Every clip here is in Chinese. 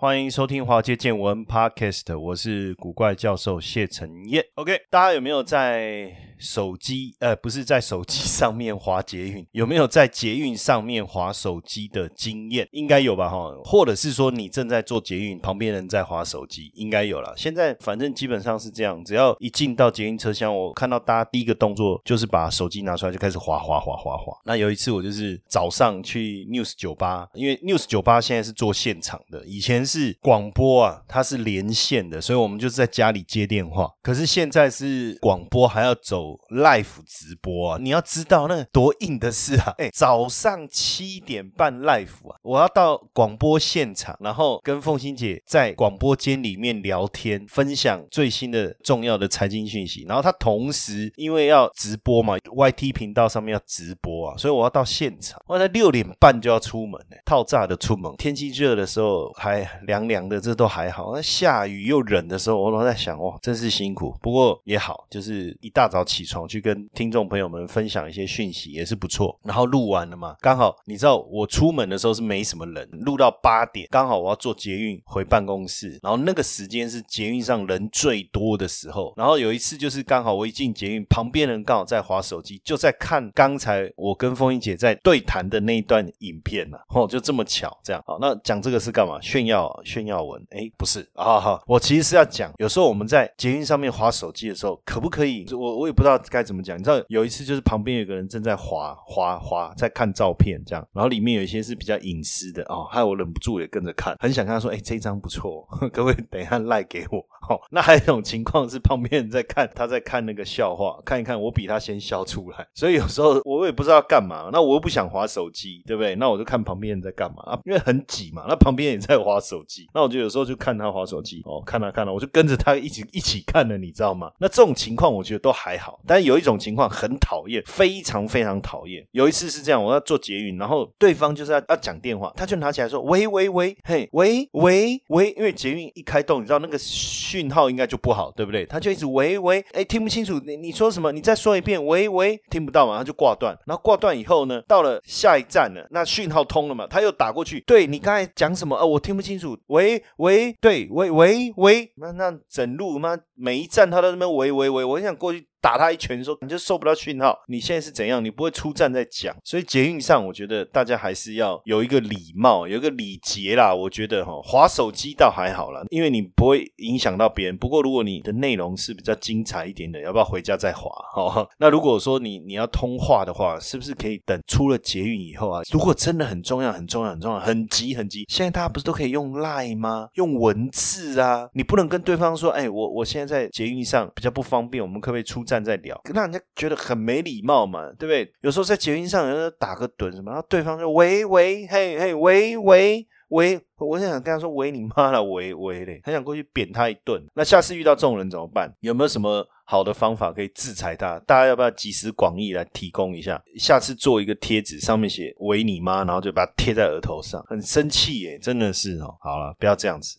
欢迎收听华街见闻 Podcast，我是古怪教授谢承彦。OK，大家有没有在手机呃，不是在手机上面滑捷运，有没有在捷运上面滑手机的经验？应该有吧哈，或者是说你正在做捷运，旁边人在滑手机，应该有了。现在反正基本上是这样，只要一进到捷运车厢，我看到大家第一个动作就是把手机拿出来就开始滑滑滑滑滑。那有一次我就是早上去 News 酒吧，因为 News 酒吧现在是做现场的，以前。是广播啊，它是连线的，所以我们就是在家里接电话。可是现在是广播还要走 live 直播啊！你要知道那多硬的事啊！哎，早上七点半 live 啊，我要到广播现场，然后跟凤欣姐在广播间里面聊天，分享最新的重要的财经讯息。然后她同时因为要直播嘛，YT 频道上面要直播啊，所以我要到现场。我在六点半就要出门呢，套炸的出门。天气热的时候还。凉凉的，这都还好。那下雨又冷的时候，我都在想，哇，真是辛苦。不过也好，就是一大早起起床去跟听众朋友们分享一些讯息，也是不错。然后录完了嘛，刚好你知道，我出门的时候是没什么人，录到八点，刚好我要坐捷运回办公室。然后那个时间是捷运上人最多的时候。然后有一次就是刚好我一进捷运，旁边人刚好在划手机，就在看刚才我跟风英姐在对谈的那一段影片呢。哦，就这么巧，这样好。那讲这个是干嘛？炫耀。炫耀文，哎，不是啊，哈，我其实是要讲，有时候我们在捷运上面划手机的时候，可不可以？我我也不知道知道该怎么讲。你知道有一次就是旁边有个人正在滑滑滑，在看照片这样，然后里面有一些是比较隐私的哦，害我忍不住也跟着看，很想跟他说，哎，这张不错，各位等一下赖给我。好，那还有一种情况是旁边人在看，他在看那个笑话，看一看我比他先笑出来，所以有时候我也不知道干嘛，那我又不想划手机，对不对？那我就看旁边人在干嘛啊，因为很挤嘛，那旁边也在划手机。那我就有时候就看他划手机哦，看他看了，我就跟着他一起一起看了，你知道吗？那这种情况我觉得都还好，但有一种情况很讨厌，非常非常讨厌。有一次是这样，我要做捷运，然后对方就是要要讲电话，他就拿起来说喂喂喂，嘿喂喂喂，因为捷运一开动，你知道那个讯讯号应该就不好，对不对？他就一直喂喂，哎，听不清楚你你说什么，你再说一遍，喂喂，听不到嘛，他就挂断。然后挂断以后呢，到了下一站了，那讯号通了嘛，他又打过去，对你刚才讲什么？呃，我听不清楚。喂喂，对，喂喂喂，那那整路嘛每一站他都在那边喂喂喂，我想过去。打他一拳，说你就收不到讯号。你现在是怎样？你不会出站再讲。所以捷运上，我觉得大家还是要有一个礼貌，有一个礼节啦。我觉得哈，划手机倒还好啦，因为你不会影响到别人。不过如果你的内容是比较精彩一点的，要不要回家再划？哈，那如果说你你要通话的话，是不是可以等出了捷运以后啊？如果真的很重要、很重要、很重要、很急、很急，现在大家不是都可以用 Line 吗？用文字啊，你不能跟对方说，哎，我我现在在捷运上比较不方便，我们可不可以出站再聊？让人家觉得很没礼貌嘛，对不对？有时候在捷运上，有人打个盹什么，然后对方就喂喂嘿嘿喂喂喂，我想跟他说喂你妈了喂喂嘞，很想过去扁他一顿。那下次遇到这种人怎么办？有没有什么好的方法可以制裁他？大家要不要集思广益来提供一下？下次做一个贴纸，上面写喂你妈，然后就把它贴在额头上，很生气耶，真的是哦。好了，不要这样子，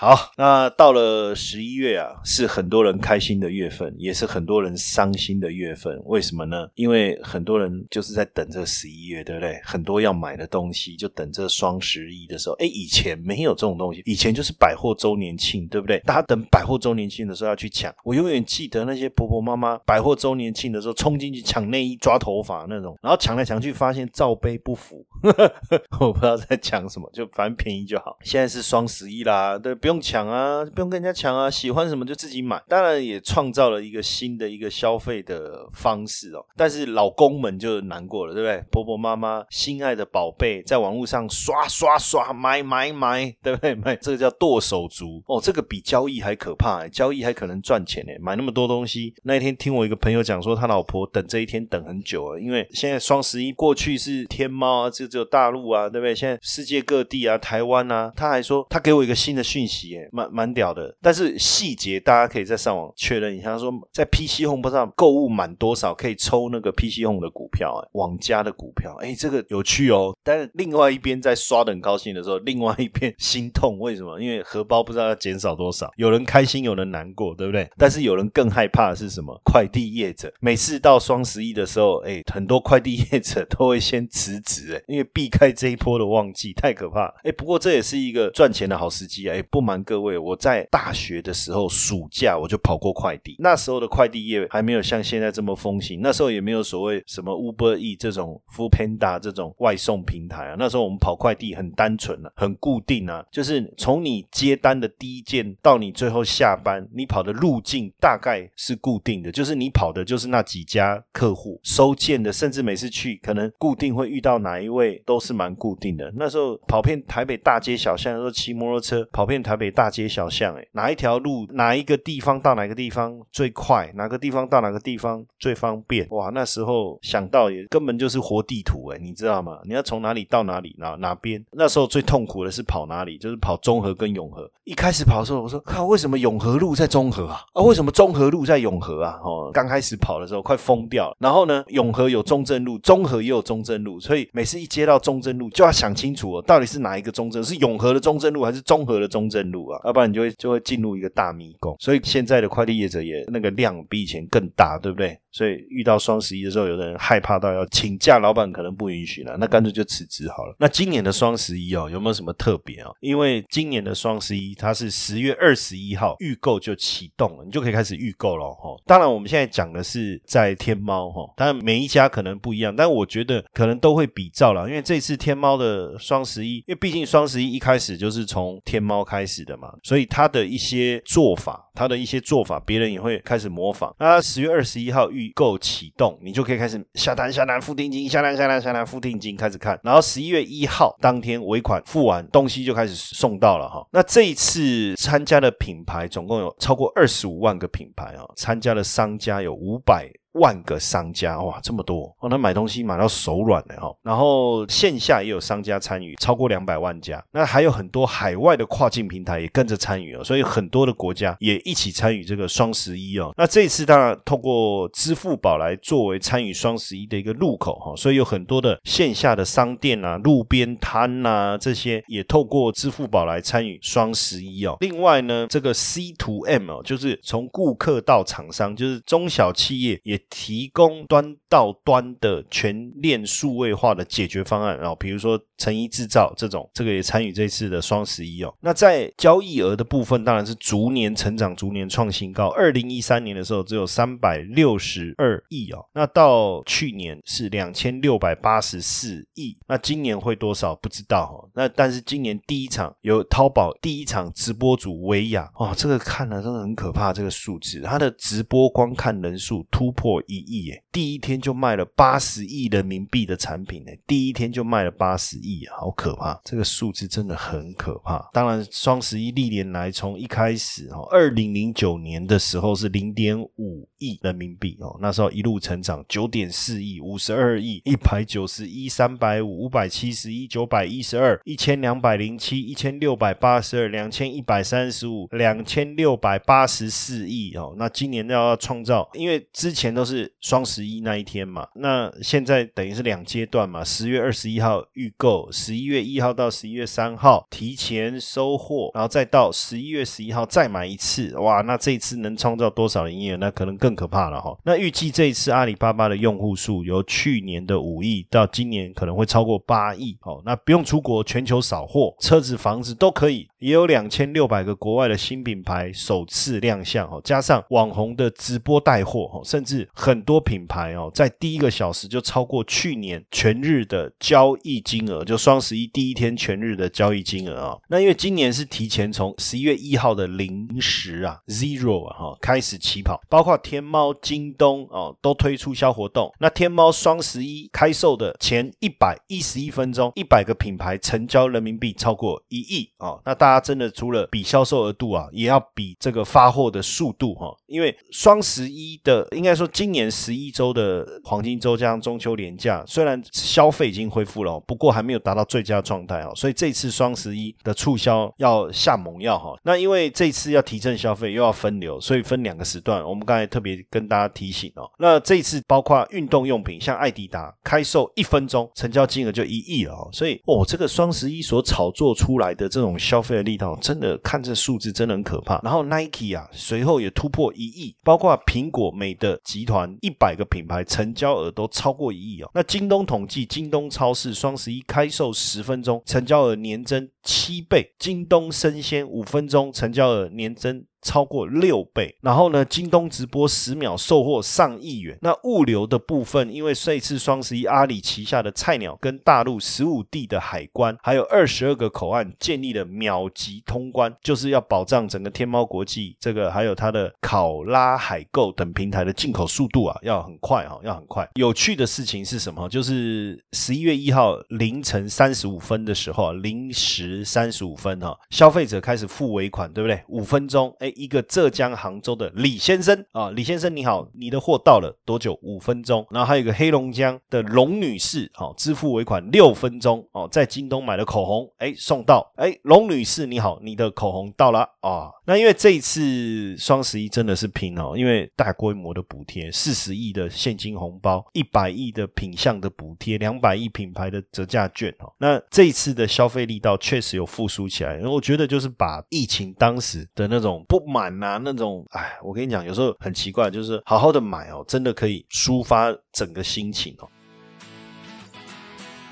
好，那到了十一月啊，是很多人开心的月份，也是很多人伤心的月份。为什么呢？因为很多人就是在等这十一月，对不对？很多要买的东西，就等这双十一的时候。哎，以前没有这种东西，以前就是百货周年庆，对不对？大家等百货周年庆的时候要去抢。我永远记得那些婆婆妈妈百货周年庆的时候冲进去抢内衣、抓头发那种，然后抢来抢去发现罩杯不符，我不知道在讲什么，就反正便宜就好。现在是双十一啦，对，不用抢啊，不用跟人家抢啊，喜欢什么就自己买。当然也创造了一个新的一个消费的方式哦。但是老公们就难过了，对不对？婆婆妈妈心爱的宝贝，在网络上刷刷刷买买买，对不对？买这个叫剁手族哦，这个比交易还可怕，交易还可能赚钱呢。买那么多东西，那一天听我一个朋友讲说，他老婆等这一天等很久了，因为现在双十一过去是天猫啊，这只有大陆啊，对不对？现在世界各地啊，台湾啊，他还说他给我一个新的讯息，哎，蛮蛮屌的。但是细节大家可以在上网确认一下，说在 PC Home 上购物满多少可以抽那个 PC Home 的股票，哎，网家的股票，哎，这个有趣哦。但是另外一边在刷的很高兴的时候，另外一边 心痛，为什么？因为荷包不知道要减少多少，有人开心，有人难过，对不对？但是有人更害怕的是什么？快递业者每次到双十一的时候，哎，很多快递业者都会先辞职，哎，因为避开这一波的旺季，太可怕。哎，不过这也是一个赚钱的好时机啊！哎，不瞒各位，我在大学的时候暑假我就跑过快递，那时候的快递业还没有像现在这么风行，那时候也没有所谓什么 Uber E 这种 f o o Panda 这种外送平台啊。那时候我们跑快递很单纯啊，很固定啊，就是从你接单的第一件到你最后下班，你跑的路径大概是固定的，就是你跑的就是那几家客户收件的，甚至每次去可能固定会遇到哪一位，都是蛮固定的。那时候跑遍台北大街小巷，都骑摩托车跑遍台台北大街小巷，哎，哪一条路哪一个地方到哪个地方最快，哪个地方到哪个地方最方便？哇，那时候想到也根本就是活地图，哎，你知道吗？你要从哪里到哪里，哪哪边？那时候最痛苦的是跑哪里，就是跑中和跟永和。一开始跑的时候，我说靠，为什么永和路在中和啊？啊，为什么中和路在永和啊？哦，刚开始跑的时候快疯掉了。然后呢，永和有中正路，中和也有中正路，所以每次一接到中正路，就要想清楚哦，到底是哪一个中正？是永和的中正路还是中和的中正路啊？要不然你就会就会进入一个大迷宫。所以现在的快递业者也那个量比以前更大，对不对？所以遇到双十一的时候，有的人害怕到要请假，老板可能不允许了，那干脆就辞职好了。那今年的双十一哦，有没有什么特别哦？因为今年的双十一它是十月二十一号预购就启动了，你就可以开始预购了哈。当然，我们现在讲的是在天猫哈，当然每一家可能不一样，但我觉得可能都会比照了，因为这次天猫的双十一，因为毕竟双十一一开始就是从天猫开始是的嘛，所以他的一些做法，他的一些做法，别人也会开始模仿。那十月二十一号预预购启动，你就可以开始下单下单付定金，下单下单下单付定金，开始看。然后十一月一号当天尾款付完，东西就开始送到了哈。那这一次参加的品牌总共有超过二十五万个品牌啊，参加的商家有五百。万个商家哇，这么多哦！他买东西买到手软了哈。然后线下也有商家参与，超过两百万家。那还有很多海外的跨境平台也跟着参与哦，所以很多的国家也一起参与这个双十一哦。那这次当然透过支付宝来作为参与双十一的一个入口哈，所以有很多的线下的商店啊、路边摊呐这些也透过支付宝来参与双十一哦。另外呢，这个 C to M 哦，就是从顾客到厂商，就是中小企业也。提供端到端的全链数位化的解决方案，然后比如说成衣制造这种，这个也参与这次的双十一哦。那在交易额的部分，当然是逐年成长，逐年创新高。二零一三年的时候只有三百六十二亿哦，那到去年是两千六百八十四亿，那今年会多少不知道哦。那但是今年第一场有淘宝第一场直播主薇娅哦，这个看了真的很可怕，这个数字，它的直播观看人数突破。一亿耶！第一天就卖了八十亿人民币的产品呢，第一天就卖了八十亿，好可怕！这个数字真的很可怕。当然，双十一历年来从一开始哦，二零零九年的时候是零点五亿人民币哦，那时候一路成长九点四亿、五十二亿、一百九十一、三百五、五百七十一、九百一十二、一千两百零七、一千六百八十二、两千一百三十五、两千六百八十四亿哦。那今年要要创造，因为之前都是。双十一那一天嘛？那现在等于是两阶段嘛？十月二十一号预购，十一月一号到十一月三号提前收货，然后再到十一月十一号再买一次。哇，那这一次能创造多少营业额？那可能更可怕了哈。那预计这一次阿里巴巴的用户数由去年的五亿到今年可能会超过八亿。哦，那不用出国，全球扫货，车子、房子都可以也有两千六百个国外的新品牌首次亮相哦，加上网红的直播带货哦，甚至很多品牌哦，在第一个小时就超过去年全日的交易金额，就双十一第一天全日的交易金额啊。那因为今年是提前从十一月一号的零时啊 （zero） 啊开始起跑，包括天猫、京东哦都推促销活动。那天猫双十一开售的前一百一十一分钟，一百个品牌成交人民币超过一亿啊！那大家真的除了比销售额度啊，也要比这个发货的速度哈。因为双十一的，应该说今年十一周的黄金周加上中秋连假，虽然消费已经恢复了，不过还没有达到最佳状态哦。所以这次双十一的促销要下猛药哈。那因为这次要提振消费，又要分流，所以分两个时段。我们刚才特别跟大家提醒哦。那这次包括运动用品，像艾迪达开售一分钟成交金额就一亿了哦。所以哦，这个双十一所炒作出来的这种消费的力道，真的看这数字真的很可怕。然后 Nike 啊，随后也突破一亿，包括苹果、美的集团一百个品牌成交额都超过一亿哦。那京东统计，京东超市双十一开售十分钟成交额年增七倍，京东生鲜五分钟成交额年增。超过六倍，然后呢？京东直播十秒售货上亿元。那物流的部分，因为这一次双十一，阿里旗下的菜鸟跟大陆十五地的海关，还有二十二个口岸建立了秒级通关，就是要保障整个天猫国际这个，还有它的考拉海购等平台的进口速度啊，要很快啊，要很快。有趣的事情是什么？就是十一月一号凌晨三十五分的时候啊，零时三十五分哈，消费者开始付尾款，对不对？五分钟，哎。一个浙江杭州的李先生啊，李先生你好，你的货到了多久？五分钟。然后还有一个黑龙江的龙女士，好，支付尾款六分钟哦，在京东买的口红，哎，送到，哎，龙女士你好，你的口红到了啊。那因为这一次双十一真的是拼哦，因为大规模的补贴，四十亿的现金红包，一百亿的品相的补贴，两百亿品牌的折价券哦。那这一次的消费力道确实有复苏起来，我觉得就是把疫情当时的那种不。满呐，那种哎，我跟你讲，有时候很奇怪，就是好好的买哦，真的可以抒发整个心情哦。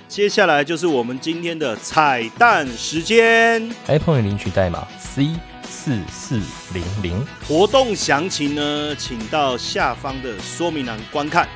接下来就是我们今天的彩蛋时间，iPhone 领取代码 C 四四零零，活动详情呢，请到下方的说明栏观看。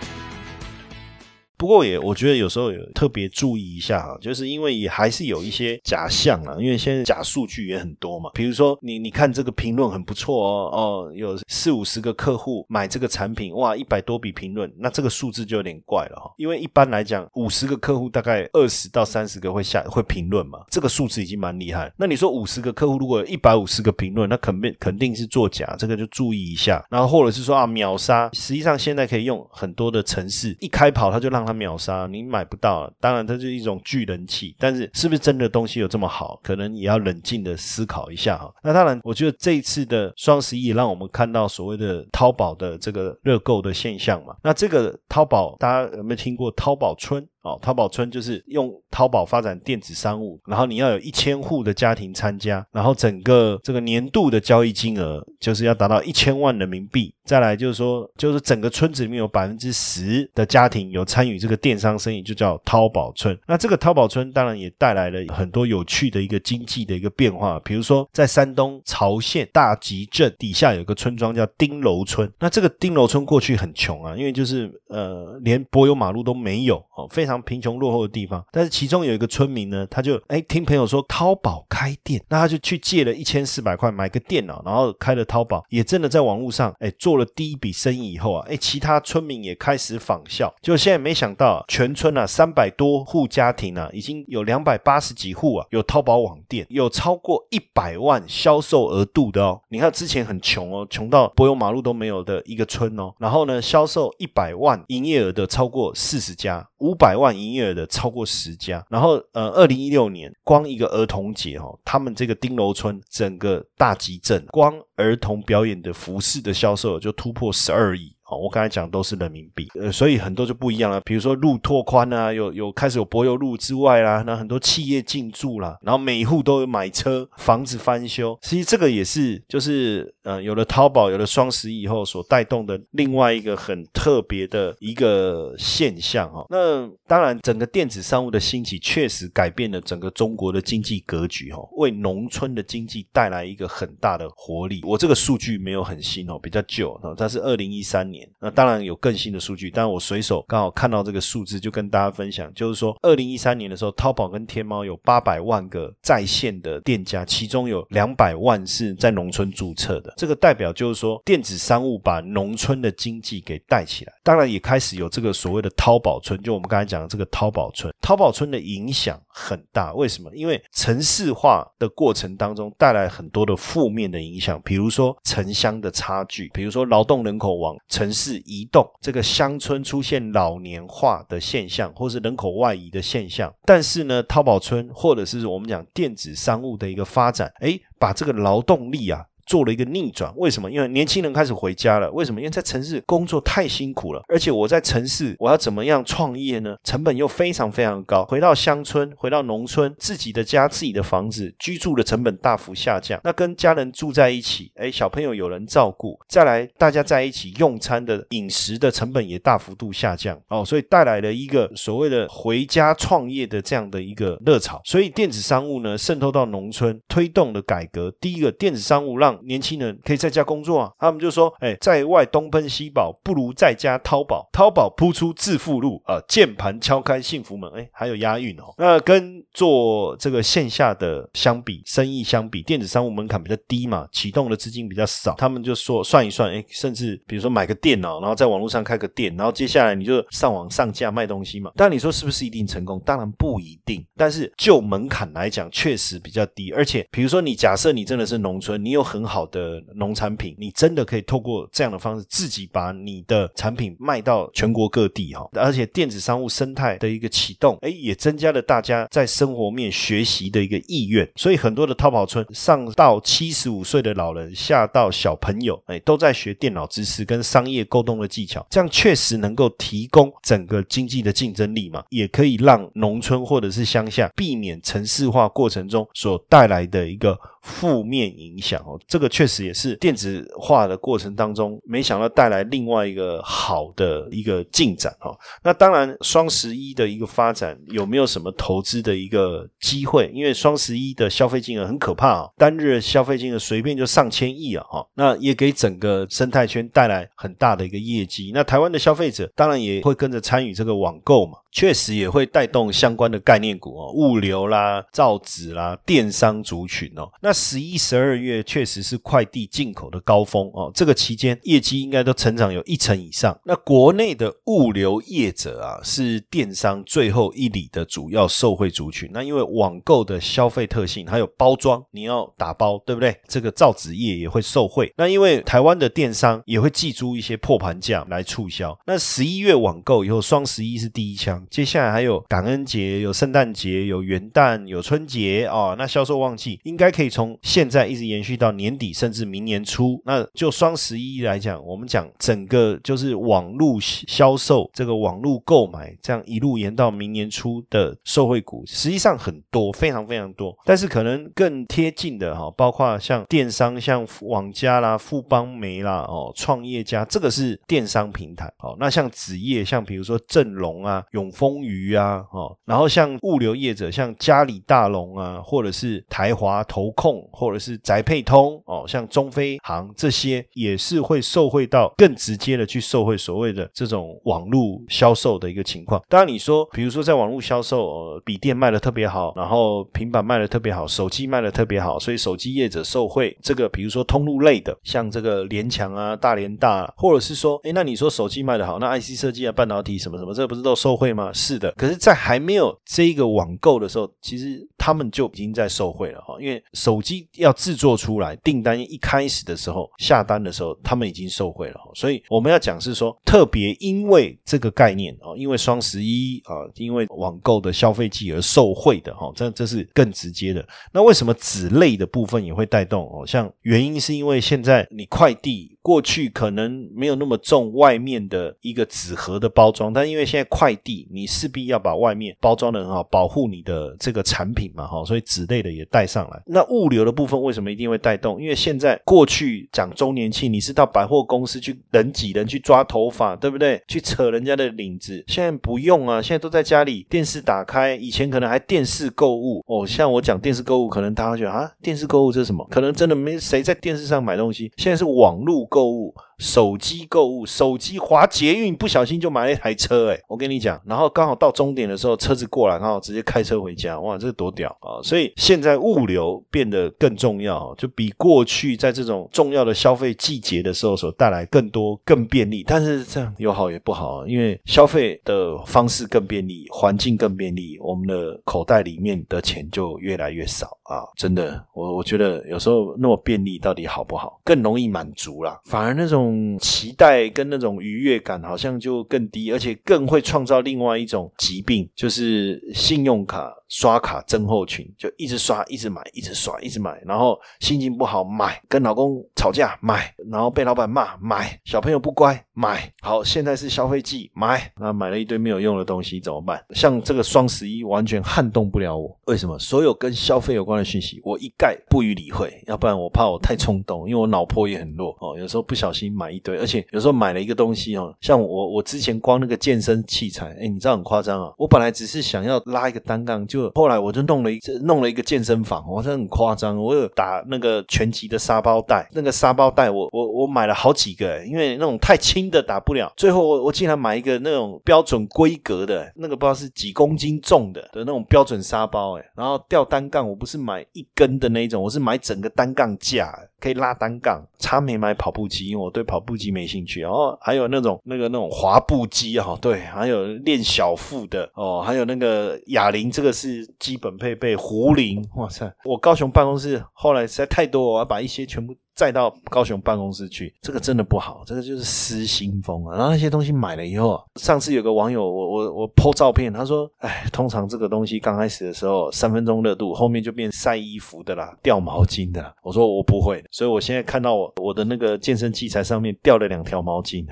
不过也，我觉得有时候有特别注意一下哈，就是因为也还是有一些假象啊，因为现在假数据也很多嘛。比如说，你你看这个评论很不错哦，哦，有四五十个客户买这个产品，哇，一百多笔评论，那这个数字就有点怪了哈。因为一般来讲，五十个客户大概二十到三十个会下会评论嘛，这个数字已经蛮厉害。那你说五十个客户如果有一百五十个评论，那肯定肯定是作假，这个就注意一下。然后或者是说啊，秒杀，实际上现在可以用很多的城市一开跑，他就让他。秒杀你买不到，当然它是一种聚人气，但是是不是真的东西有这么好，可能也要冷静的思考一下哈。那当然，我觉得这一次的双十一让我们看到所谓的淘宝的这个热购的现象嘛。那这个淘宝，大家有没有听过淘宝村？哦，淘宝村就是用淘宝发展电子商务，然后你要有一千户的家庭参加，然后整个这个年度的交易金额就是要达到一千万人民币。再来就是说，就是整个村子里面有百分之十的家庭有参与这个电商生意，就叫淘宝村。那这个淘宝村当然也带来了很多有趣的一个经济的一个变化，比如说在山东曹县大集镇底下有个村庄叫丁楼村。那这个丁楼村过去很穷啊，因为就是呃连柏油马路都没有哦，非常。贫穷落后的地方，但是其中有一个村民呢，他就哎听朋友说淘宝开店，那他就去借了一千四百块买个电脑，然后开了淘宝，也真的在网络上哎做了第一笔生意以后啊，哎其他村民也开始仿效，就现在没想到全村啊三百多户家庭啊，已经有两百八十几户啊有淘宝网店，有超过一百万销售额度的哦。你看之前很穷哦，穷到柏油马路都没有的一个村哦，然后呢销售一百万营业额的超过四十家，五百万。营业额的超过十家，然后呃，二零一六年光一个儿童节哦，他们这个丁楼村整个大集镇光儿童表演的服饰的销售就突破十二亿。我刚才讲都是人民币，呃，所以很多就不一样了。比如说路拓宽啊，有有开始有柏油路之外啦，那很多企业进驻啦，然后每户都有买车，房子翻修，其实这个也是就是呃，有了淘宝，有了双十一以后所带动的另外一个很特别的一个现象哈。那当然，整个电子商务的兴起确实改变了整个中国的经济格局哈，为农村的经济带来一个很大的活力。我这个数据没有很新哦，比较旧哦，它是二零一三年。那当然有更新的数据，但我随手刚好看到这个数字，就跟大家分享，就是说二零一三年的时候，淘宝跟天猫有八百万个在线的店家，其中有两百万是在农村注册的。这个代表就是说，电子商务把农村的经济给带起来。当然也开始有这个所谓的淘宝村，就我们刚才讲的。这个淘宝村，淘宝村的影响很大。为什么？因为城市化的过程当中带来很多的负面的影响，比如说城乡的差距，比如说劳动人口往城是移动，这个乡村出现老年化的现象，或是人口外移的现象。但是呢，淘宝村或者是我们讲电子商务的一个发展，诶，把这个劳动力啊。做了一个逆转，为什么？因为年轻人开始回家了。为什么？因为在城市工作太辛苦了，而且我在城市我要怎么样创业呢？成本又非常非常高。回到乡村，回到农村，自己的家、自己的房子，居住的成本大幅下降。那跟家人住在一起，哎，小朋友有人照顾，再来大家在一起用餐的饮食的成本也大幅度下降哦，所以带来了一个所谓的回家创业的这样的一个热潮。所以电子商务呢渗透到农村，推动了改革。第一个，电子商务让年轻人可以在家工作啊，他们就说：“哎，在外东奔西跑，不如在家淘宝。淘宝铺出致富路啊，键盘敲开幸福门。哎，还有押韵哦。那跟做这个线下的相比，生意相比，电子商务门槛比较低嘛，启动的资金比较少。他们就说算一算，哎，甚至比如说买个电脑，然后在网络上开个店，然后接下来你就上网上架卖东西嘛。但你说是不是一定成功？当然不一定。但是就门槛来讲，确实比较低。而且，比如说你假设你真的是农村，你有很很好的农产品，你真的可以透过这样的方式，自己把你的产品卖到全国各地哈。而且电子商务生态的一个启动，哎，也增加了大家在生活面学习的一个意愿。所以很多的淘宝村，上到七十五岁的老人，下到小朋友，哎，都在学电脑知识跟商业沟通的技巧。这样确实能够提供整个经济的竞争力嘛，也可以让农村或者是乡下避免城市化过程中所带来的一个。负面影响哦，这个确实也是电子化的过程当中，没想到带来另外一个好的一个进展哦。那当然，双十一的一个发展有没有什么投资的一个机会？因为双十一的消费金额很可怕啊，单日消费金额随便就上千亿啊哈。那也给整个生态圈带来很大的一个业绩。那台湾的消费者当然也会跟着参与这个网购嘛。确实也会带动相关的概念股哦，物流啦、造纸啦、电商族群哦。那十一、十二月确实是快递进口的高峰哦，这个期间业绩应该都成长有一成以上。那国内的物流业者啊，是电商最后一里的主要受惠族群。那因为网购的消费特性，还有包装，你要打包，对不对？这个造纸业也会受惠。那因为台湾的电商也会寄出一些破盘价来促销。那十一月网购以后，双十一是第一枪。接下来还有感恩节、有圣诞节、有元旦、有春节哦，那销售旺季应该可以从现在一直延续到年年底，甚至明年初。那就双十一来讲，我们讲整个就是网络销售，这个网络购买，这样一路延到明年初的受惠股，实际上很多，非常非常多。但是可能更贴近的哈，包括像电商，像网家啦、富邦媒啦、哦创业家，这个是电商平台。哦，那像纸业，像比如说正隆啊、永。丰余啊，哦，然后像物流业者，像嘉里大龙啊，或者是台华投控，或者是宅配通，哦，像中飞航这些，也是会受惠到更直接的去受惠所谓的这种网络销售的一个情况。当然，你说，比如说在网络销售，呃，笔电卖的特别好，然后平板卖的特别好，手机卖的特别好，所以手机业者受惠。这个比如说通路类的，像这个联强啊、大连大，啊或者是说，哎，那你说手机卖的好，那 IC 设计啊、半导体什么什么，这不是都受惠吗？是的，可是，在还没有这个网购的时候，其实他们就已经在受贿了哈。因为手机要制作出来，订单一开始的时候下单的时候，他们已经受贿了。所以我们要讲是说，特别因为这个概念哦，因为双十一啊，因为网购的消费季而受贿的哈，这这是更直接的。那为什么纸类的部分也会带动哦？像原因是因为现在你快递。过去可能没有那么重外面的一个纸盒的包装，但因为现在快递，你势必要把外面包装的很好，保护你的这个产品嘛，哈，所以纸类的也带上来。那物流的部分为什么一定会带动？因为现在过去讲周年庆，你是到百货公司去人挤人去抓头发，对不对？去扯人家的领子，现在不用啊，现在都在家里，电视打开，以前可能还电视购物哦，像我讲电视购物，可能大家觉得啊，电视购物这是什么？可能真的没谁在电视上买东西，现在是网络购物。手机购物，手机滑捷运，不小心就买了一台车，哎，我跟你讲，然后刚好到终点的时候，车子过来，然后直接开车回家，哇，这多屌啊！所以现在物流变得更重要，就比过去在这种重要的消费季节的时候所带来更多、更便利。但是这样有好也不好，因为消费的方式更便利，环境更便利，我们的口袋里面的钱就越来越少啊！真的，我我觉得有时候那么便利到底好不好？更容易满足啦，反而那种种。期待跟那种愉悦感好像就更低，而且更会创造另外一种疾病，就是信用卡。刷卡增厚群就一直刷，一直买，一直刷，一直买，然后心情不好买，跟老公吵架买，然后被老板骂买，小朋友不乖买。好，现在是消费季买，那买了一堆没有用的东西怎么办？像这个双十一完全撼动不了我，为什么？所有跟消费有关的讯息，我一概不予理会，要不然我怕我太冲动，因为我脑波也很弱哦，有时候不小心买一堆，而且有时候买了一个东西哦，像我我之前光那个健身器材，哎，你知道很夸张啊，我本来只是想要拉一个单杠就。后来我就弄了一弄了一个健身房，我真的很夸张。我有打那个拳击的沙包袋，那个沙包袋我我我买了好几个，因为那种太轻的打不了。最后我我竟然买一个那种标准规格的，那个不知道是几公斤重的的那种标准沙包，哎，然后吊单杠，我不是买一根的那种，我是买整个单杠架。可以拉单杠，差没买跑步机，因为我对跑步机没兴趣。然后还有那种那个那种滑步机哈，对，还有练小腹的哦，还有那个哑铃，这个是基本配备。壶铃，哇塞！我高雄办公室后来实在太多，我要把一些全部。再到高雄办公室去，这个真的不好，这个就是失心疯啊！然后那些东西买了以后，上次有个网友，我我我 po 照片，他说：“哎，通常这个东西刚开始的时候三分钟热度，后面就变晒衣服的啦，掉毛巾的。”我说我不会，所以我现在看到我我的那个健身器材上面掉了两条毛巾，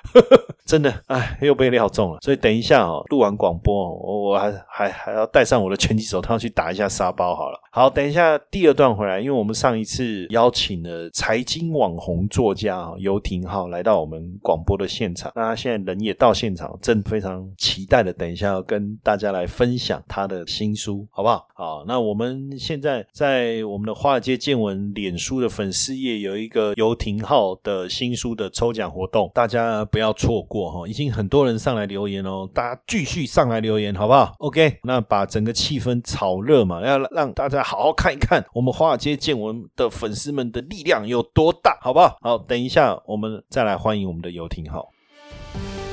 真的哎，又被料中了。所以等一下哦，录完广播，我我还还还要戴上我的拳击手套去打一下沙包好了。好，等一下第二段回来，因为我们上一次邀请了。财经网红作家游廷浩来到我们广播的现场，那他现在人也到现场，正非常期待的等一下要跟大家来分享他的新书，好不好？好，那我们现在在我们的华尔街见闻脸书的粉丝页有一个游廷浩的新书的抽奖活动，大家不要错过哈，已经很多人上来留言哦，大家继续上来留言，好不好？OK，那把整个气氛炒热嘛，要让大家好好看一看我们华尔街见闻的粉丝们的力量。量有多大，好不好？好，等一下我们再来欢迎我们的游艇号。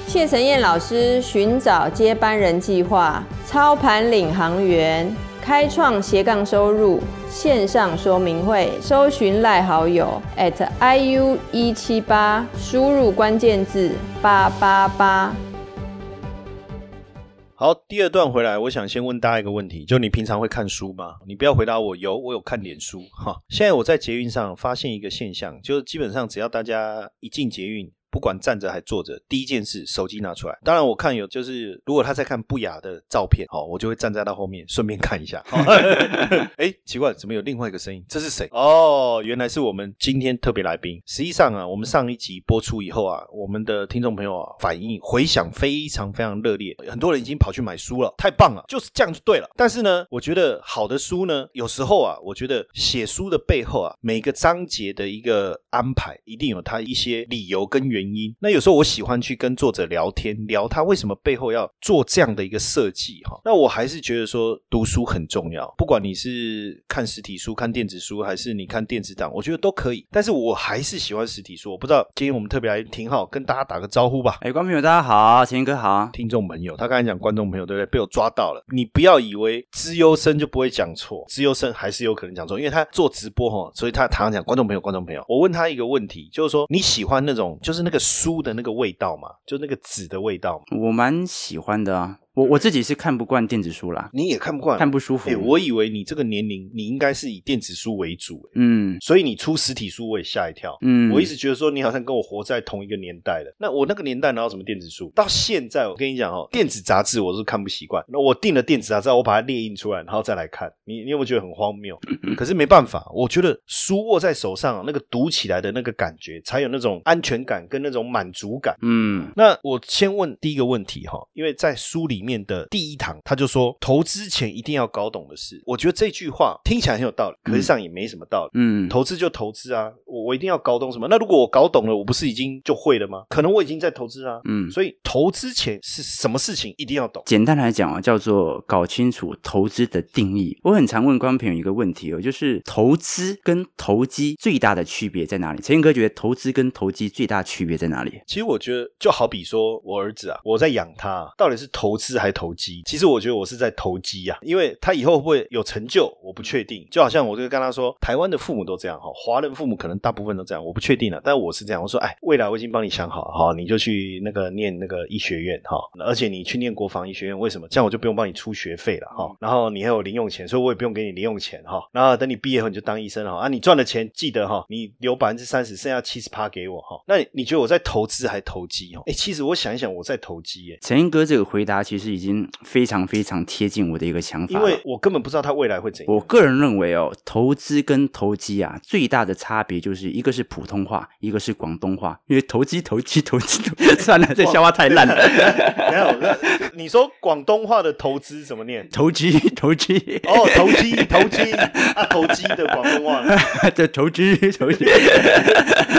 谢晨燕老师寻找接班人计划，操盘领航员，开创斜杠收入线上说明会，搜寻赖好友 at iu 一七八，输入关键字八八八。好，第二段回来，我想先问大家一个问题，就你平常会看书吗？你不要回答我有，我有看脸书哈。现在我在捷运上发现一个现象，就是基本上只要大家一进捷运。不管站着还坐着，第一件事手机拿出来。当然，我看有就是，如果他在看不雅的照片，好，我就会站在他后面，顺便看一下。哎，奇怪，怎么有另外一个声音？这是谁？哦，原来是我们今天特别来宾。实际上啊，我们上一集播出以后啊，我们的听众朋友啊反应回响非常非常热烈，很多人已经跑去买书了，太棒了，就是这样就对了。但是呢，我觉得好的书呢，有时候啊，我觉得写书的背后啊，每个章节的一个安排，一定有它一些理由跟原。那有时候我喜欢去跟作者聊天，聊他为什么背后要做这样的一个设计哈。那我还是觉得说读书很重要，不管你是看实体书、看电子书，还是你看电子档，我觉得都可以。但是我还是喜欢实体书。我不知道今天我们特别来挺好，跟大家打个招呼吧。哎，观众朋友大家好，钱哥好，听众朋友，他刚才讲观众朋友对不对？被我抓到了。你不要以为资优生就不会讲错，资优生还是有可能讲错，因为他做直播哈，所以他常常讲观众朋友，观众朋友。我问他一个问题，就是说你喜欢那种就是那个。书的那个味道嘛，就那个纸的味道，我蛮喜欢的啊。我我自己是看不惯电子书啦，你也看不惯，看不舒服。哎、我以为你这个年龄，你应该是以电子书为主，哎嗯所以你出实体书我也吓一跳。嗯，我一直觉得说你好像跟我活在同一个年代的。那我那个年代哪有什么电子书？到现在我跟你讲哦，电子杂志我是看不习惯。那我订了电子杂志，我把它列印出来，然后再来看。你你有没有觉得很荒谬？可是没办法，我觉得书握在手上，那个读起来的那个感觉，才有那种安全感跟那种满足感。嗯那我先问第一个问题哈，因为在书里面的第一堂，他就说投资前一定要搞懂的事。我觉得这句话听起来很有道理，可是上也没什么道理。嗯，投资就投资啊，我我一定要搞懂什么？那如果我搞懂了，我不是已经就会了吗？可能我已经在投资啊。嗯所以投资前是什么事情一定要懂。简单来讲啊，叫做搞清楚投资的定义。我很常问观众朋友一个问题哦，就是投资跟投机最大的区别在哪里？陈彦哥觉得投资跟投机最大区别在哪里？其实我觉得，就好比说我儿子啊，我在养他，到底是投资还投机？其实我觉得我是在投机啊，因为他以后会不会有成就，我不确定。就好像我就跟他说，台湾的父母都这样哈，华人父母可能大部分都这样，我不确定了。但我是这样，我说，哎，未来我已经帮你想好了哈，你就去那个念那个医学院哈，而且你去念国防医学院，为什么？这样我就不用帮你出学费了哈，然后你还有零用钱，所以我也不用给你零用钱哈。然后等你毕业后你就当医生哈，啊，你赚的钱记得哈，你留百分之三十，剩下七十趴给我哈。那你觉得我在投资还投机哦？哎，其实我想一想，我在投机耶。陈英哥这个回答其实已经非常非常贴近我的一个想法，因为我根本不知道他未来会怎样。我个人认为哦，投资跟投机啊，最大的差别就是一个是普通话，一个是广东话。因为投机、投机、投机，算了，这笑话太烂了。没有，那你说广东话的投资怎么念？投机，投机，哦，投机，投机啊，投机的广东话呢。这投机，投机。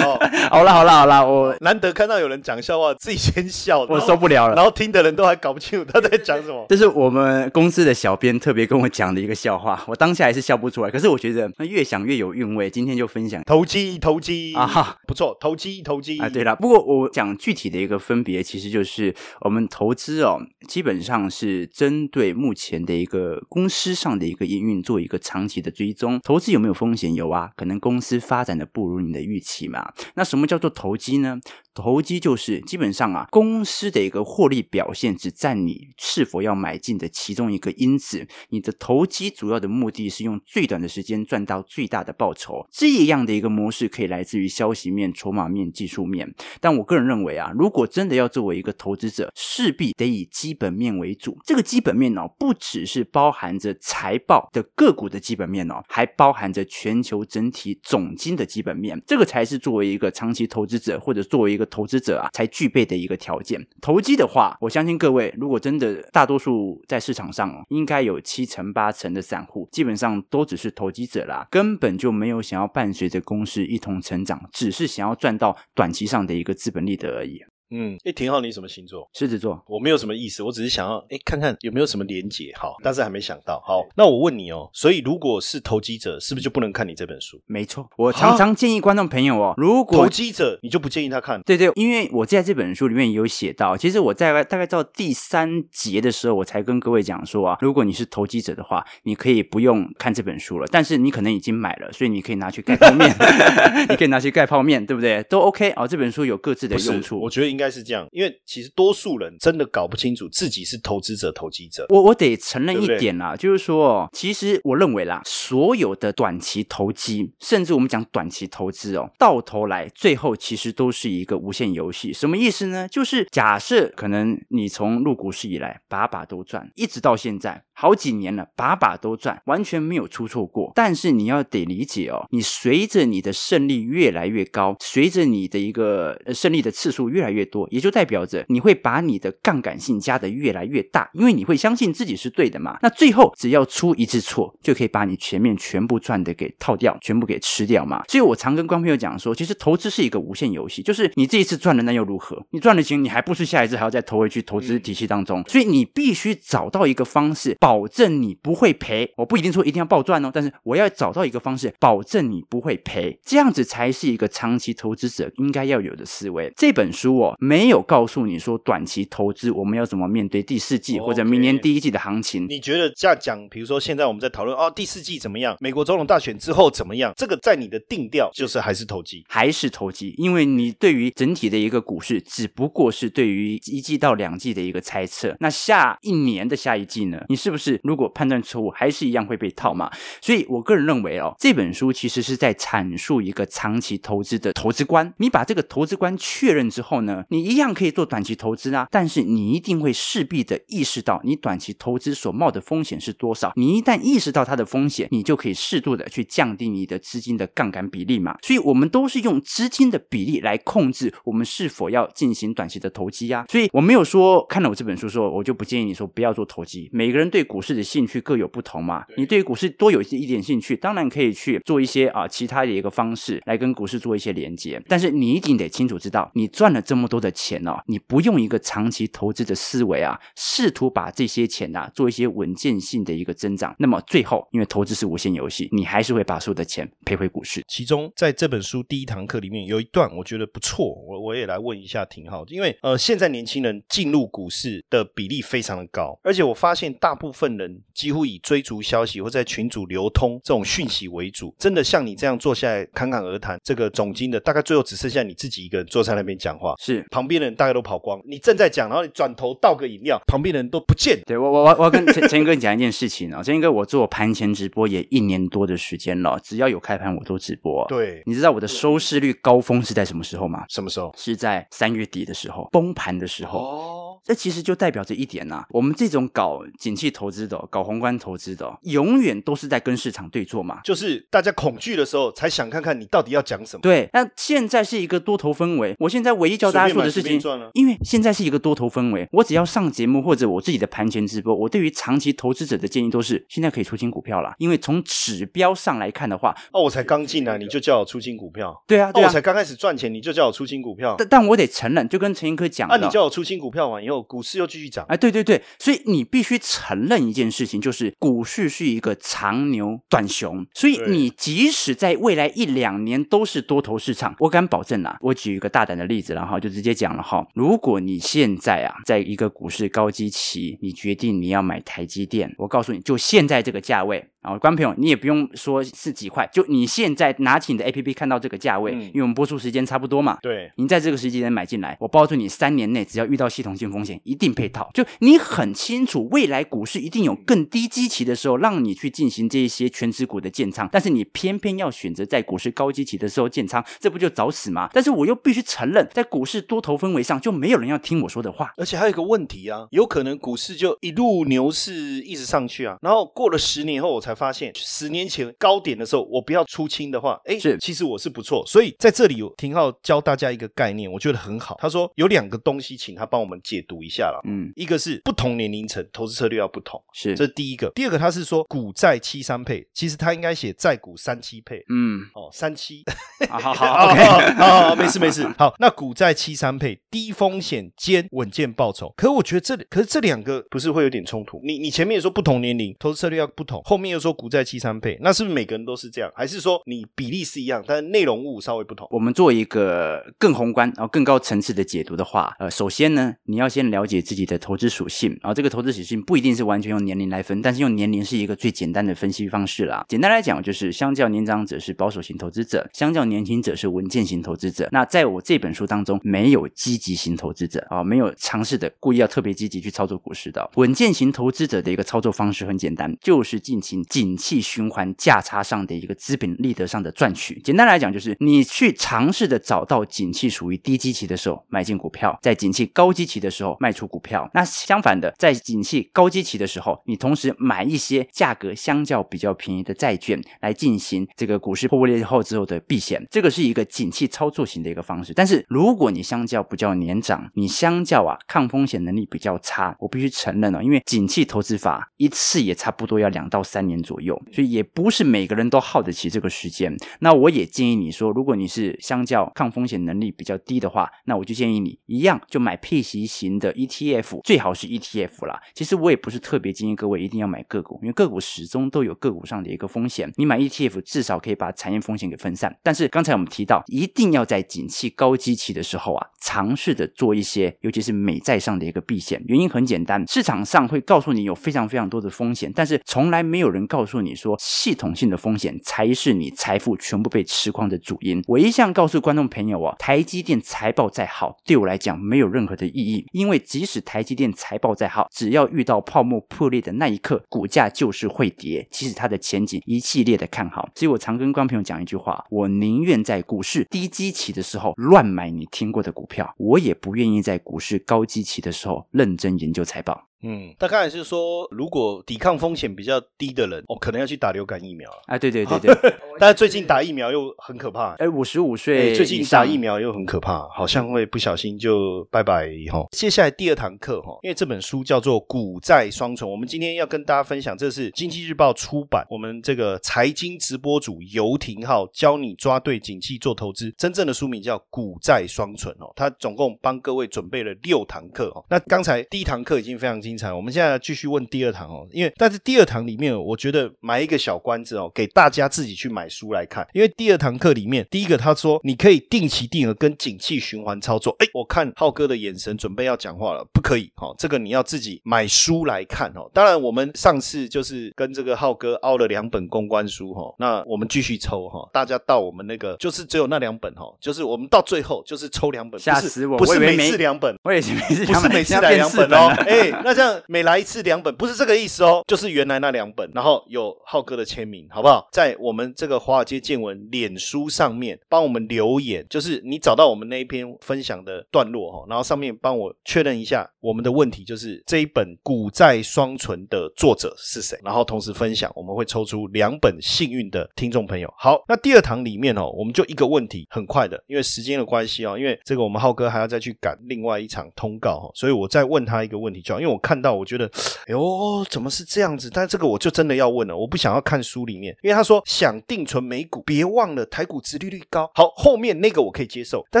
哦，好了，好了，好了，我难得看到有人讲笑话，自己先笑，我受不了了然。后听的人都还搞不清楚他在讲什么。这是我们公司的小编特别跟我讲的一个笑话，我当下还是笑不出来。可是我觉得那越想越有韵味，今天就分享投机，投机啊哈不错，投机，投机啊。对了，不过我讲具体的一个分别，其实就是我们投资哦，基本上是针对目前的一个公司上的一个营运做一个长期的追踪。投资有没有风险？有啊，可能公司发展的不如你的预期嘛。那什么叫做投机呢？投机就是基本上啊，公司的一个获利表现只占你是否要买进的其中一个因子。你的投机主要的目的是用最短的时间赚到最大的报酬。这样的一个模式可以来自于消息面、筹码面、技术面。但我个人认为啊，如果真的要作为一个投资者，势必得以基本面为主。这个基本面哦，不只是包含着财报的个股的基本面哦，还包含着全球整体总金的基本面。这个才是作为一个长期投资者或者作为一个投资者啊，才具备的一个条件。投机的话，我相信各位，如果真的大多数在市场上，应该有七成八成的散户，基本上都只是投机者啦，根本就没有想要伴随着公司一同成长，只是想要赚到短期上的一个资本利得而已。嗯，哎，廷浩，你什么星座？狮子座，我没有什么意思，我只是想要哎看看有没有什么连结。好，但是还没想到。好，那我问你哦，所以如果是投机者，是不是就不能看你这本书？没错，我常常建议观众朋友哦，如果投机者你就不建议他看？对对，因为我在这本书里面有写到，其实我在大概到第三节的时候，我才跟各位讲说啊，如果你是投机者的话，你可以不用看这本书了，但是你可能已经买了，所以你可以拿去盖泡面，你可以拿去盖泡面，对不对？都 OK 哦，这本书有各自的用处。我觉得应该是这样，因为其实多数人真的搞不清楚自己是投资者、投机者。我我得承认一点啦，就是说，其实我认为啦，所有的短期投机，甚至我们讲短期投资哦，到头来最后其实都是一个无限游戏。什么意思呢？就是假设可能你从入股市以来把把都赚，一直到现在好几年了，把把都赚，完全没有出错过。但是你要得理解哦，你随着你的胜利越来越高，随着你的一个胜利的次数越来越多，也就代表着你会把你的杠杆性加得越来越大，因为你会相信自己是对的嘛。那最后只要出一次错，就可以把你前面全部赚的给套掉，全部给吃掉嘛。所以我常跟观众朋友讲说，其实投资是一个无限游戏，就是你这一次赚了那又如何？你赚了钱，你还不是下一次还要再投回去投资体系当中？所以你必须找到一个方式，保证你不会赔。我不一定说一定要暴赚哦，但是我要找到一个方式，保证你不会赔，这样子才是一个长期投资者应该要有的思维。这本书哦，没有告诉你说短期投资我们要怎么面对第四季或者明年第一季的行情。你觉得这样讲，比如说现在我们在讨论哦，第四季怎么样？美国总统大选之后怎么样？这个在你的定调就是还是投机。还是投机，因为你对于整体的一个股市，只不过是对于一季到两季的一个猜测。那下一年的下一季呢？你是不是就是如果判断错误，还是一样会被套嘛？所以我个人认为哦，这本书其实是在阐述一个长期投资的投资观。你把这个投资观确认之后呢，你一样可以做短期投资啊，但是你一定会势必的意识到你短期投资所冒的风险是多少。你一旦意识到它的风险，你就可以适度的去降低你的资金的杠杆比例嘛。所以我们都是用资金的比例来控制我们是否要进行短期的投机呀、所以我没有说看了我这本书说，我就不建议你说不要做投机。每个人对股市的兴趣各有不同嘛。你对于股市多有一点兴趣，当然可以去做一些啊其他的一个方式来跟股市做一些连接。但是你一定得清楚知道，你赚了这么多的钱哦，你不用一个长期投资的思维啊，试图把这些钱啊做一些稳健性的一个增长，那么最后因为投资是无限游戏，你还是会把所有的钱赔回股市。其中在这本书第一堂课里面有一段我觉得不错，我我也来问一下廷浩，因为呃现在年轻人进入股市的比例非常的高，而且我发现大部分人几乎以追逐消息或在群组流通这种讯息为主，真的像你这样坐下来侃侃而谈，这个总经的大概最后只剩下你自己一个人坐在那边讲话，是旁边的人大概都跑光，你正在讲，然后你转头倒个饮料，旁边的人都不见。对我我我我要跟 陈陈哥讲一件事情哦，陈哥我做盘前直播也一年多的时间了，只要有开盘我都直播。，对，你知道我的收视率高峰是在什么时候吗？什么时候？是在三月底的时候，崩盘的时候。哦，这其实就代表着一点呐、我们这种搞景气投资的、搞宏观投资的，永远都是在跟市场对坐嘛。就是大家恐惧的时候，才想看看你到底要讲什么。对，那现在是一个多头氛围。我现在唯一教大家做的事情因为现在是一个多头氛围，我只要上节目或者我自己的盘前直播，我对于长期投资者的建议都是现在可以出清股票了。因为从指标上来看的话，哦，我才刚进来你就叫我出清股票，对啊，哦，对啊。我才刚开始赚钱你就叫我出清股票，但但我得承认，就跟陈英科讲的，啊，你叫我出清股票完以后，股市又继续涨，哎，对对对，所以你必须承认一件事情，就是股市是一个长牛短熊，所以你即使在未来一两年都是多头市场，我敢保证啊，我举一个大胆的例子然后，就直接讲了哈，如果你现在啊，在一个股市高基期，你决定你要买台积电，我告诉你就现在这个价位。然后，观众朋友，你也不用说是几块，就你现在拿起你的 A P P 看到这个价位，嗯因为我们播出时间差不多嘛，对，你在这个时间点买进来，我保证你三年内只要遇到系统性风险，一定配套。就你很清楚，未来股市一定有更低基期的时候，让你去进行这一些全指股的建仓，但是你偏偏要选择在股市高基期的时候建仓，这不就找死吗？但是我又必须承认，在股市多头氛围上，就没有人要听我说的话。而且还有一个问题啊，有可能股市就一路牛市一直上去啊，然后过了十年后，我才发现十年前高点的时候，我不要出清的话，哎，是其实我是不错。所以在这里，廷浩教大家一个概念，我觉得很好。他说有两个东西，请他帮我们解读一下了。嗯，一个是不同年龄层投资策略要不同，是，这是第一个。第二个，他是说股债七三配，其实他应该写债股三七配。嗯，哦，三七，好好 好好好好，没事没事。好，那股债七三配，低风险兼稳健报酬。可我觉得这可是这两个不是会有点冲突？你你前面说不同年龄投资策略要不同，后面又说股债七三配，那是不是每个人都是这样？还是说你比例是一样，但是内容物稍微不同？我们做一个更宏观、然后更高层次的解读的话，呃，首先呢，你要先了解自己的投资属性，然后这个投资属性不一定是完全用年龄来分，但是用年龄是一个最简单的分析方式啦。简单来讲，就是相较年长者是保守型投资者，相较年轻者是稳健型投资者。那在我这本书当中，没有积极型投资者啊、没有尝试的故意要特别积极去操作股市的。稳健型投资者的一个操作方式很简单，就是进行景气循环价差上的一个资本利得上的赚取。简单来讲，就是你去尝试的找到景气属于低基期的时候买进股票，在景气高基期的时候卖出股票。那相反的，在景气高基期的时候，你同时买一些价格相较比较便宜的债券来进行这个股市破裂后之后的避险。这个是一个景气操作型的一个方式。但是如果你相较比较年长，你相较啊抗风险能力比较差，我必须承认哦，因为景气投资法一次也差不多要两到三年年左右，所以也不是每个人都耗得起这个时间。那我也建议你说，如果你是相较抗风险能力比较低的话，那我就建议你一样就买配息型的 ETF，最好是 ETF 啦。其实我也不是特别建议各位一定要买个股，因为个股始终都有个股上的一个风险。你买 ETF 至少可以把产业风险给分散。但是刚才我们提到，一定要在景气高基期的时候啊，尝试着做一些，尤其是美债上的一个避险。原因很简单，市场上会告诉你有非常非常多的风险，但是从来没有人告诉你说，系统性的风险才是你财富全部被吃光的主因。我一向告诉观众朋友啊，台积电财报再好，对我来讲没有任何的意义，因为即使台积电财报再好，只要遇到泡沫破裂的那一刻，股价就是会跌，即使它的前景一系列的看好。所以我常跟观众朋友讲一句话：我宁愿在股市低基期的时候乱买你听过的股票，我也不愿意在股市高基期的时候认真研究财报。嗯，大概是说，如果抵抗风险比较低的人，哦，可能要去打流感疫苗了。啊，对对对对，但是最近打疫苗又很可怕。哎，五十五哎岁最近打疫苗又很可怕，好像会不小心就拜拜哈。接下来第二堂课哈，因为这本书叫做《股债双存》，我们今天要跟大家分享，这是经济日报出版，我们这个财经直播主游廷浩教你抓对景气做投资，真正的书名叫《股债双存》哦。他总共帮各位准备了六堂课哦。那刚才第一堂课已经非常精彩，我们现在继续问第二堂哦，因为但是第二堂里面，我觉得埋一个小关子哦，给大家自己去买书来看，因为第二堂课里面，第一个他说你可以定期定额跟景气循环操作，哎，我看浩哥的眼神准备要讲话了，不可以哦，这个你要自己买书来看哦。当然，我们上次就是跟这个浩哥凹了两本公关书哈、哦，那我们继续抽哈、大家到我们那个就是只有那两本哈、哦，就是我们到最后就是抽两本，不是吓死我不是每次两本，我也是每次不是每次来两本哦，哎，那这样每来一次两本，不是这个意思哦，就是原来那两本，然后有浩哥的签名，好不好？在我们这个华尔街见闻脸书上面帮我们留言，就是你找到我们那一篇分享的段落哈，然后上面帮我确认一下我们的问题，就是这一本股债双存的作者是谁，然后同时分享，我们会抽出两本幸运的听众朋友。好，那第二堂里面哦，我们就一个问题，很快的，因为时间的关系哦，因为这个我们浩哥还要再去赶另外一场通告哈，所以我再问他一个问题就好，因为我看到我觉得，哎呦，怎么是这样子？但这个我就真的要问了，我不想要看书里面，因为他说想定存美股，别忘了台股殖利率高。好，后面那个我可以接受，但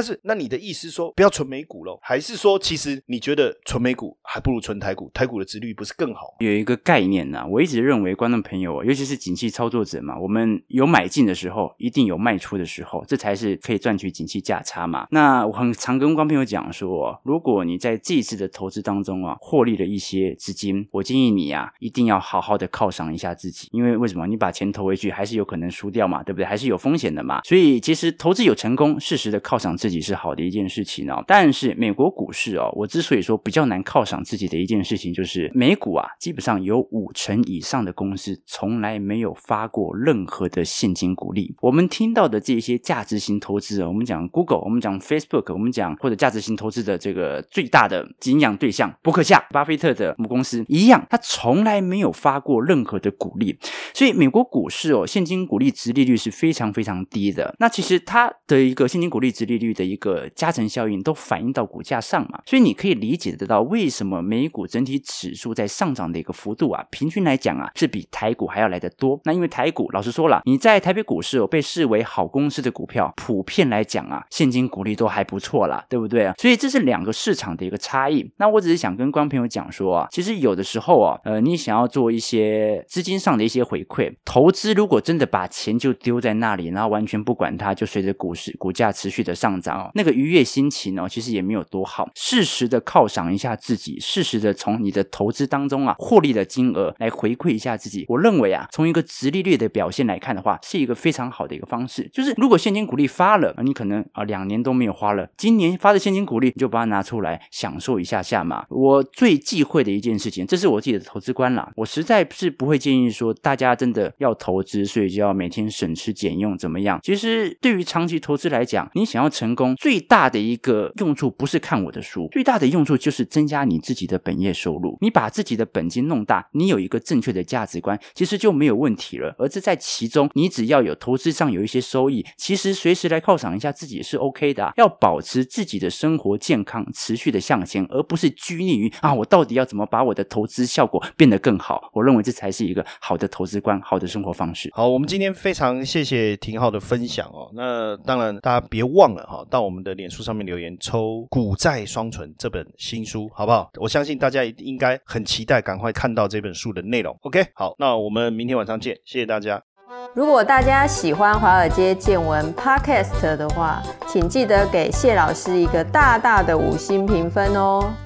是那你的意思说不要存美股喽？还是说其实你觉得存美股还不如存台股？台股的殖率不是更好？有一个概念呢、我一直认为观众朋友，尤其是景气操作者嘛，我们有买进的时候，一定有卖出的时候，这才是可以赚取景气价差嘛。那我很常跟观众朋友讲说，如果你在这一次的投资当中啊，获利了一一些资金，我建议你啊，一定要好好的犒赏一下自己，因为为什么？你把钱投回去，还是有可能输掉嘛，对不对？还是有风险的嘛。所以其实投资有成功，适时的犒赏自己是好的一件事情哦。但是美国股市哦，我之所以说比较难犒赏自己的一件事情，就是美股啊，基本上有五成以上的公司从来没有发过任何的现金股利。我们听到的这些价值型投资啊，我们讲 Google，我们讲 Facebook，我们讲或者价值型投资的这个最大的敬仰对象伯克夏、巴菲特的母公司一样，它从来没有发过任何的股利。所以美国股市哦，现金股利值利率是非常非常低的。那其实它的一个现金股利值利率的一个加成效应都反映到股价上嘛，所以你可以理解得到为什么美股整体指数在上涨的一个幅度啊，平均来讲啊是比台股还要来得多。那因为台股老实说了，你在台北股市哦被视为好公司的股票，普遍来讲啊，现金股利都还不错啦，对不对啊？所以这是两个市场的一个差异。那我只是想跟观众朋友讲说啊，其实有的时候啊，呃，你想要做一些资金上的一些回馈，投资如果真的把钱就丢在那里，然后完全不管它，就随着股市股价持续的上涨哦，那个愉悦心情哦，其实也没有多好。适时的犒赏一下自己，适时的从你的投资当中啊获利的金额来回馈一下自己。我认为啊，从一个直利率的表现来看的话，是一个非常好的一个方式。就是如果现金股利发了，你可能啊两年都没有花了，今年发的现金股利你就把它拿出来享受一下下嘛。我最忌会的一件事情，这是我自己的投资观啦，我实在是不会建议说大家真的要投资，所以就要每天省吃俭用怎么样？其实对于长期投资来讲，你想要成功，最大的一个用处不是看我的书，最大的用处就是增加你自己的本业收入。你把自己的本金弄大，你有一个正确的价值观，其实就没有问题了。而这在其中，你只要有投资上有一些收益，其实随时来犒赏一下自己是 OK 的、要保持自己的生活健康，持续的向前，而不是拘泥于啊，我到底要怎么把我的投资效果变得更好。我认为这才是一个好的投资观，好的生活方式。好，我们今天非常谢谢廷浩的分享哦。那当然，大家别忘了哈，到我们的脸书上面留言抽《股债双存》这本新书，好不好？我相信大家应该很期待，赶快看到这本书的内容。OK，好，那我们明天晚上见，谢谢大家。如果大家喜欢《华尔街见闻》Podcast 的话，请记得给谢老师一个大大的五星评分哦。